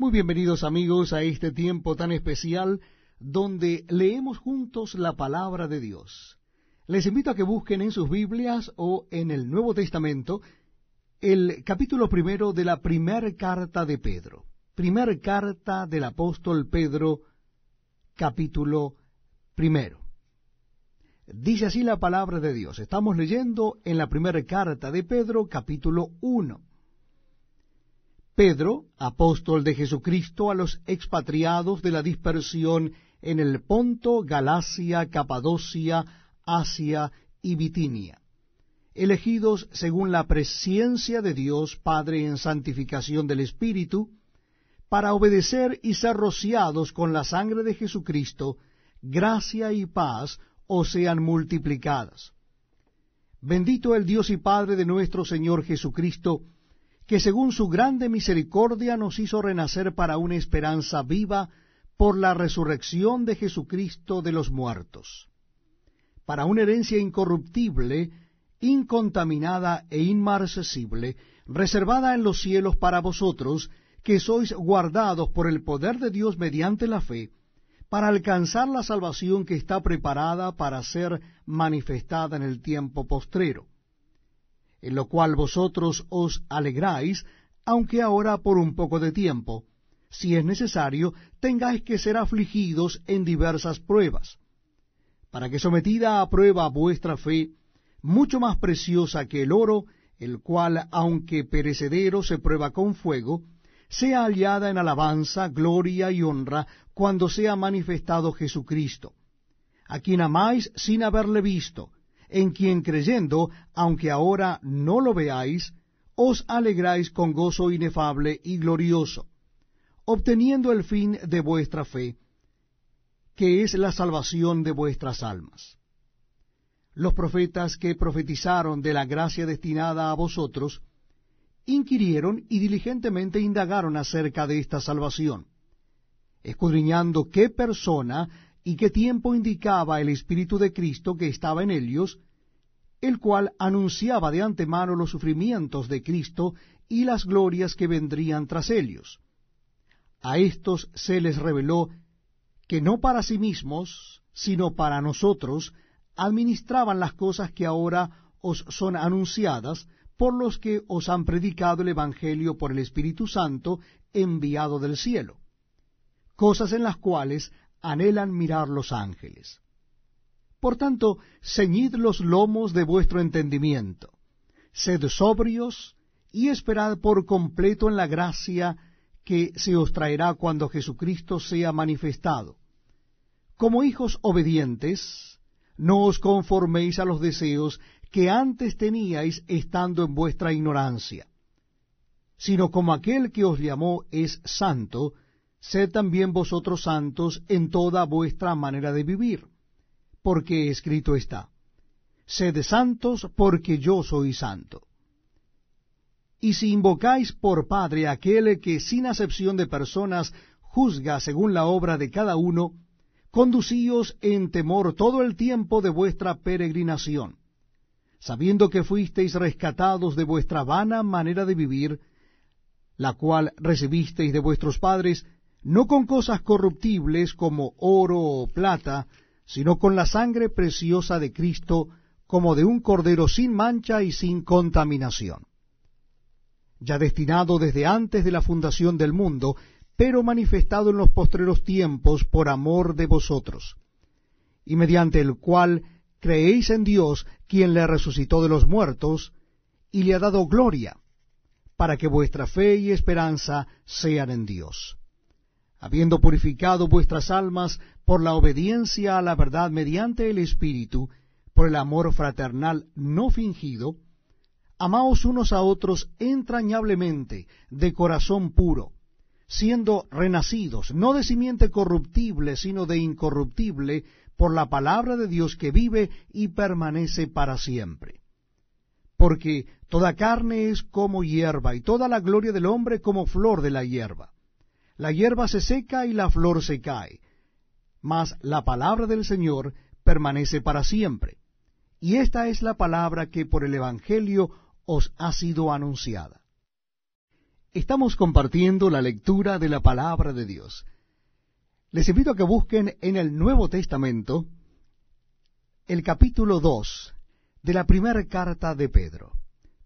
Muy bienvenidos amigos a este tiempo tan especial donde leemos juntos la palabra de Dios. Les invito a que busquen en sus Biblias o en el Nuevo Testamento el capítulo primero de la primera carta de Pedro. Primer carta del apóstol Pedro, capítulo primero. Dice así la palabra de Dios. Estamos leyendo en la primera carta de Pedro, capítulo uno. Pedro, apóstol de Jesucristo, a los expatriados de la dispersión en el Ponto, Galacia, Capadocia, Asia y Bitinia, elegidos según la presciencia de Dios Padre en santificación del Espíritu, para obedecer y ser rociados con la sangre de Jesucristo, gracia y paz os sean multiplicadas. Bendito el Dios y Padre de nuestro Señor Jesucristo, que según su grande misericordia nos hizo renacer para una esperanza viva por la resurrección de Jesucristo de los muertos, para una herencia incorruptible, incontaminada e inmarcesible, reservada en los cielos para vosotros, que sois guardados por el poder de Dios mediante la fe, para alcanzar la salvación que está preparada para ser manifestada en el tiempo postrero en lo cual vosotros os alegráis, aunque ahora por un poco de tiempo, si es necesario, tengáis que ser afligidos en diversas pruebas, para que sometida a prueba vuestra fe, mucho más preciosa que el oro, el cual, aunque perecedero, se prueba con fuego, sea hallada en alabanza, gloria y honra cuando sea manifestado Jesucristo, a quien amáis sin haberle visto, en quien creyendo, aunque ahora no lo veáis, os alegráis con gozo inefable y glorioso, obteniendo el fin de vuestra fe, que es la salvación de vuestras almas. Los profetas que profetizaron de la gracia destinada a vosotros, inquirieron y diligentemente indagaron acerca de esta salvación, escudriñando qué persona y qué tiempo indicaba el Espíritu de Cristo que estaba en ellos, el cual anunciaba de antemano los sufrimientos de Cristo y las glorias que vendrían tras ellos. A éstos se les reveló que no para sí mismos, sino para nosotros, administraban las cosas que ahora os son anunciadas por los que os han predicado el Evangelio por el Espíritu Santo enviado del cielo, cosas en las cuales anhelan mirar los ángeles. Por tanto, ceñid los lomos de vuestro entendimiento, sed sobrios y esperad por completo en la gracia que se os traerá cuando Jesucristo sea manifestado. Como hijos obedientes, no os conforméis a los deseos que antes teníais estando en vuestra ignorancia, sino como aquel que os llamó es santo, sed también vosotros santos en toda vuestra manera de vivir, porque escrito está, sed santos porque yo soy santo. Y si invocáis por Padre aquel que sin acepción de personas juzga según la obra de cada uno, conducíos en temor todo el tiempo de vuestra peregrinación, sabiendo que fuisteis rescatados de vuestra vana manera de vivir, la cual recibisteis de vuestros padres, no con cosas corruptibles como oro o plata, sino con la sangre preciosa de Cristo, como de un cordero sin mancha y sin contaminación, ya destinado desde antes de la fundación del mundo, pero manifestado en los postreros tiempos por amor de vosotros, y mediante el cual creéis en Dios, quien le resucitó de los muertos, y le ha dado gloria, para que vuestra fe y esperanza sean en Dios habiendo purificado vuestras almas por la obediencia a la verdad mediante el Espíritu, por el amor fraternal no fingido, amaos unos a otros entrañablemente, de corazón puro, siendo renacidos, no de simiente corruptible, sino de incorruptible, por la palabra de Dios que vive y permanece para siempre. Porque toda carne es como hierba, y toda la gloria del hombre como flor de la hierba la hierba se seca y la flor se cae, mas la palabra del Señor permanece para siempre. Y esta es la palabra que por el Evangelio os ha sido anunciada. Estamos compartiendo la lectura de la palabra de Dios. Les invito a que busquen en el Nuevo Testamento el capítulo 2 de la primera carta de Pedro.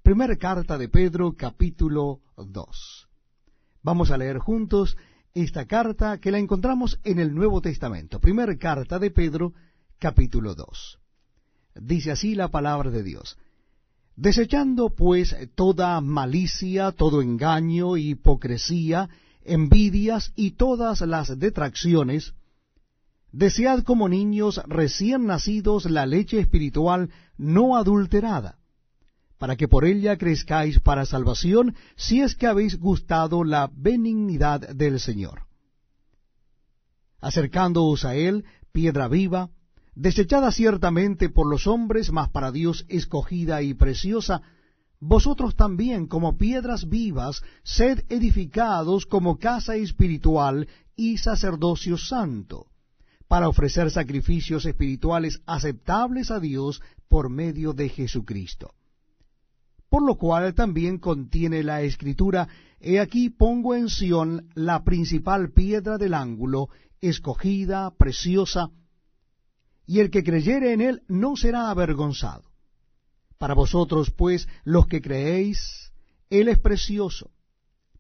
Primera carta de Pedro, capítulo 2. Vamos a leer juntos esta carta que la encontramos en el Nuevo Testamento. Primera carta de Pedro, capítulo 2. Dice así la palabra de Dios. Desechando pues toda malicia, todo engaño, hipocresía, envidias y todas las detracciones, desead como niños recién nacidos la leche espiritual no adulterada, para que por ella crezcáis para salvación, si es que habéis gustado la benignidad del Señor. Acercándoos a él, piedra viva, desechada ciertamente por los hombres, mas para Dios escogida y preciosa, vosotros también, como piedras vivas, sed edificados como casa espiritual y sacerdocio santo, para ofrecer sacrificios espirituales aceptables a Dios por medio de Jesucristo. Por lo cual también contiene la Escritura, He aquí pongo en Sión la principal piedra del ángulo, escogida, preciosa, y el que creyere en él no será avergonzado. Para vosotros, pues, los que creéis, él es precioso.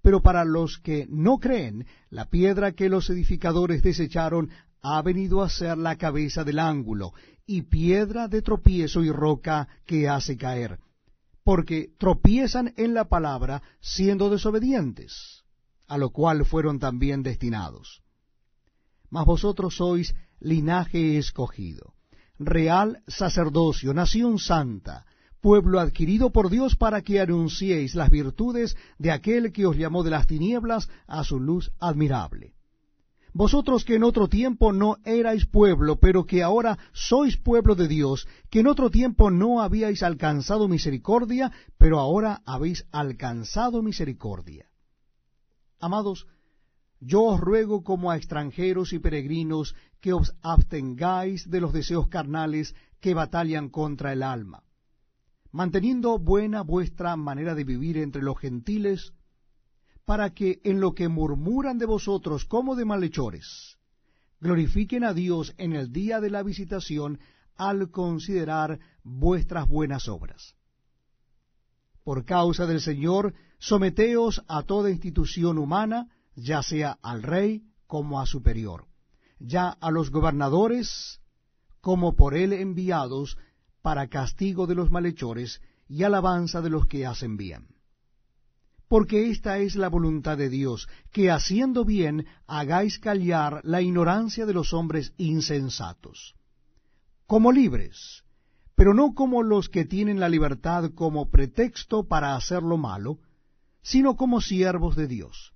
Pero para los que no creen, la piedra que los edificadores desecharon ha venido a ser la cabeza del ángulo, y piedra de tropiezo y roca que hace caer, porque tropiezan en la palabra siendo desobedientes, a lo cual fueron también destinados. Mas vosotros sois linaje escogido, real sacerdocio, nación santa, pueblo adquirido por Dios para que anunciéis las virtudes de aquel que os llamó de las tinieblas a su luz admirable. Vosotros que en otro tiempo no erais pueblo, pero que ahora sois pueblo de Dios, que en otro tiempo no habíais alcanzado misericordia, pero ahora habéis alcanzado misericordia. Amados, yo os ruego como a extranjeros y peregrinos que os abstengáis de los deseos carnales que batallan contra el alma, manteniendo buena vuestra manera de vivir entre los gentiles, para que en lo que murmuran de vosotros como de malhechores, glorifiquen a Dios en el día de la visitación al considerar vuestras buenas obras. Por causa del Señor, someteos a toda institución humana, ya sea al rey como a superior, ya a los gobernadores como por él enviados para castigo de los malhechores y alabanza de los que hacen bien. Porque esta es la voluntad de Dios, que haciendo bien hagáis callar la ignorancia de los hombres insensatos, como libres, pero no como los que tienen la libertad como pretexto para hacer lo malo, sino como siervos de Dios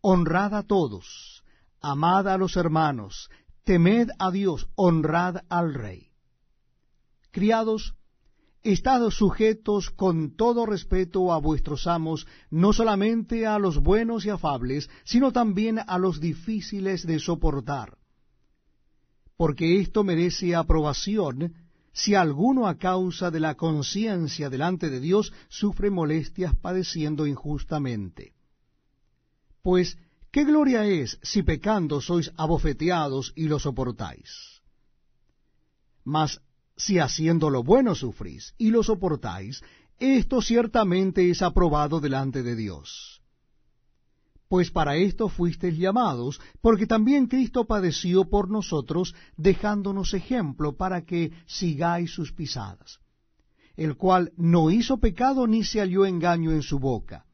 honrad a todos, amad a los hermanos, temed a Dios, honrad al rey. Criados, estad sujetos con todo respeto a vuestros amos, no solamente a los buenos y afables, sino también a los difíciles de soportar. Porque esto merece aprobación si alguno a causa de la conciencia delante de Dios sufre molestias padeciendo injustamente pues, ¿qué gloria es si pecando sois abofeteados y lo soportáis? Mas si haciendo lo bueno sufrís y lo soportáis, esto ciertamente es aprobado delante de Dios. Pues para esto fuisteis llamados, porque también Cristo padeció por nosotros, dejándonos ejemplo para que sigáis sus pisadas, el cual no hizo pecado ni se halló engaño en su boca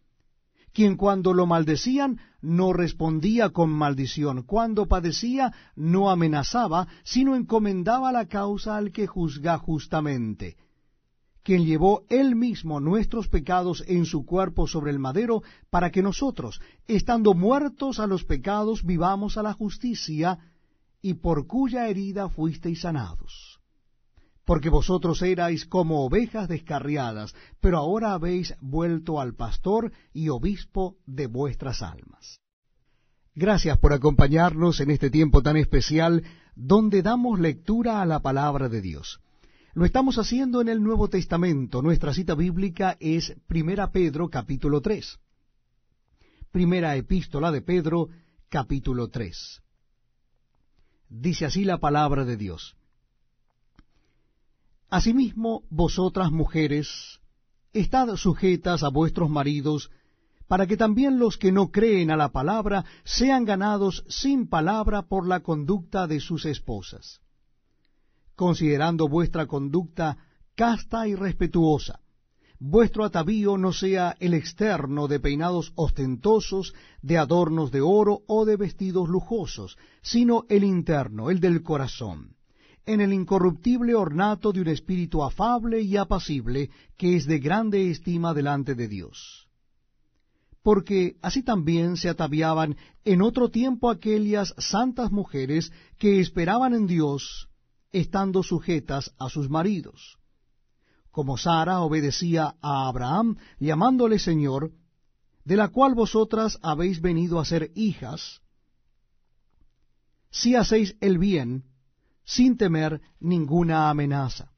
quien cuando lo maldecían no respondía con maldición, cuando padecía no amenazaba, sino encomendaba la causa al que juzga justamente, quien llevó él mismo nuestros pecados en su cuerpo sobre el madero, para que nosotros, estando muertos a los pecados, vivamos a la justicia, y por cuya herida fuisteis sanados porque vosotros erais como ovejas descarriadas, pero ahora habéis vuelto al pastor y obispo de vuestras almas. Gracias por acompañarnos en este tiempo tan especial donde damos lectura a la palabra de Dios. Lo estamos haciendo en el Nuevo Testamento. Nuestra cita bíblica es Primera Pedro capítulo 3. Primera epístola de Pedro, capítulo 3. Dice así la palabra de Dios. Asimismo, vosotras mujeres, estad sujetas a vuestros maridos, para que también los que no creen a la palabra sean ganados sin palabra por la conducta de sus esposas, considerando vuestra conducta casta y respetuosa. Vuestro atavío no sea el externo de peinados ostentosos, de adornos de oro o de vestidos lujosos, sino el interno, el del corazón, en el incorruptible ornato de un espíritu afable y apacible, que es de grande estima delante de Dios. Porque así también se ataviaban en otro tiempo aquellas santas mujeres que esperaban en Dios, estando sujetas a sus maridos como Sara obedecía a Abraham, llamándole Señor, de la cual vosotras habéis venido a ser hijas, si hacéis el bien, sin temer ninguna amenaza.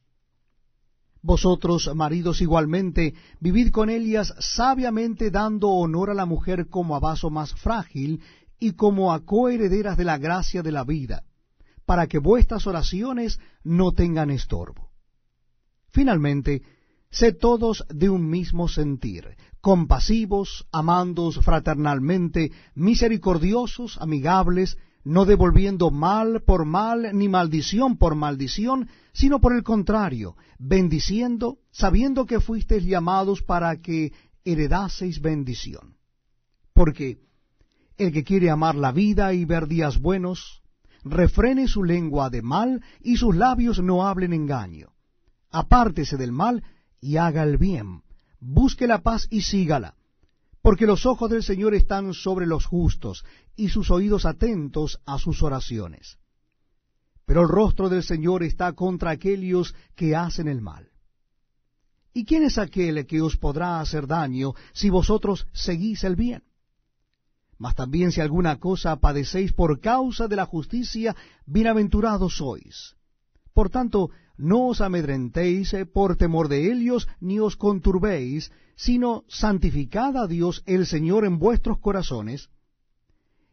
Vosotros, maridos, igualmente, vivid con ellas sabiamente, dando honor a la mujer como a vaso más frágil y como a coherederas de la gracia de la vida, para que vuestras oraciones no tengan estorbo. Finalmente, sé todos de un mismo sentir, compasivos, amándos fraternalmente, misericordiosos, amigables, no devolviendo mal por mal, ni maldición por maldición, sino por el contrario, bendiciendo, sabiendo que fuisteis llamados para que heredaseis bendición. Porque el que quiere amar la vida y ver días buenos, refrene su lengua de mal y sus labios no hablen engaño. Apártese del mal y haga el bien, busque la paz y sígala, porque los ojos del Señor están sobre los justos y sus oídos atentos a sus oraciones. Pero el rostro del Señor está contra aquellos que hacen el mal. ¿Y quién es aquel que os podrá hacer daño si vosotros seguís el bien? Mas también si alguna cosa padecéis por causa de la justicia, bienaventurados sois. Por tanto, no os amedrentéis por temor de ellos, ni os conturbéis, sino santificad a Dios el Señor en vuestros corazones,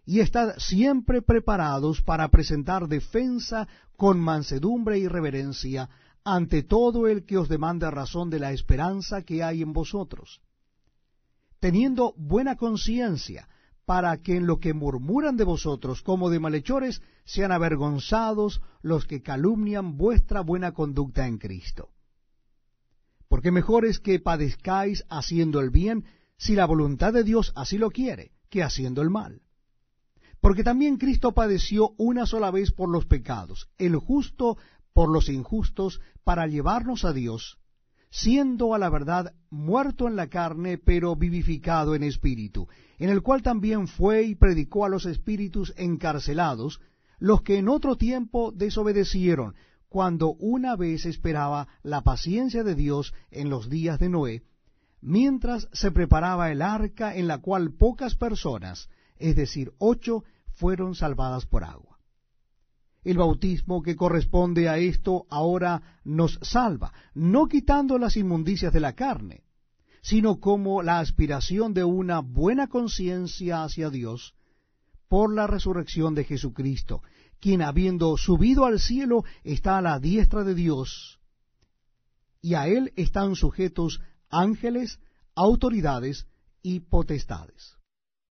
y estad siempre preparados para presentar defensa con mansedumbre y reverencia ante todo el que os demanda razón de la esperanza que hay en vosotros, teniendo buena conciencia, para que en lo que murmuran de vosotros como de malhechores sean avergonzados los que calumnian vuestra buena conducta en Cristo. Porque mejor es que padezcáis haciendo el bien, si la voluntad de Dios así lo quiere, que haciendo el mal. Porque también Cristo padeció una sola vez por los pecados, el justo por los injustos, para llevarnos a Dios, siendo a la verdad muerto en la carne, pero vivificado en espíritu, en el cual también fue y predicó a los espíritus encarcelados, los que en otro tiempo desobedecieron, cuando una vez esperaba la paciencia de Dios en los días de Noé, mientras se preparaba el arca en la cual pocas personas, es decir, ocho, fueron salvadas por agua. El bautismo que corresponde a esto ahora nos salva, no quitando las inmundicias de la carne, sino como la aspiración de una buena conciencia hacia Dios por la resurrección de Jesucristo, quien habiendo subido al cielo está a la diestra de Dios, y a él están sujetos ángeles, autoridades y potestades.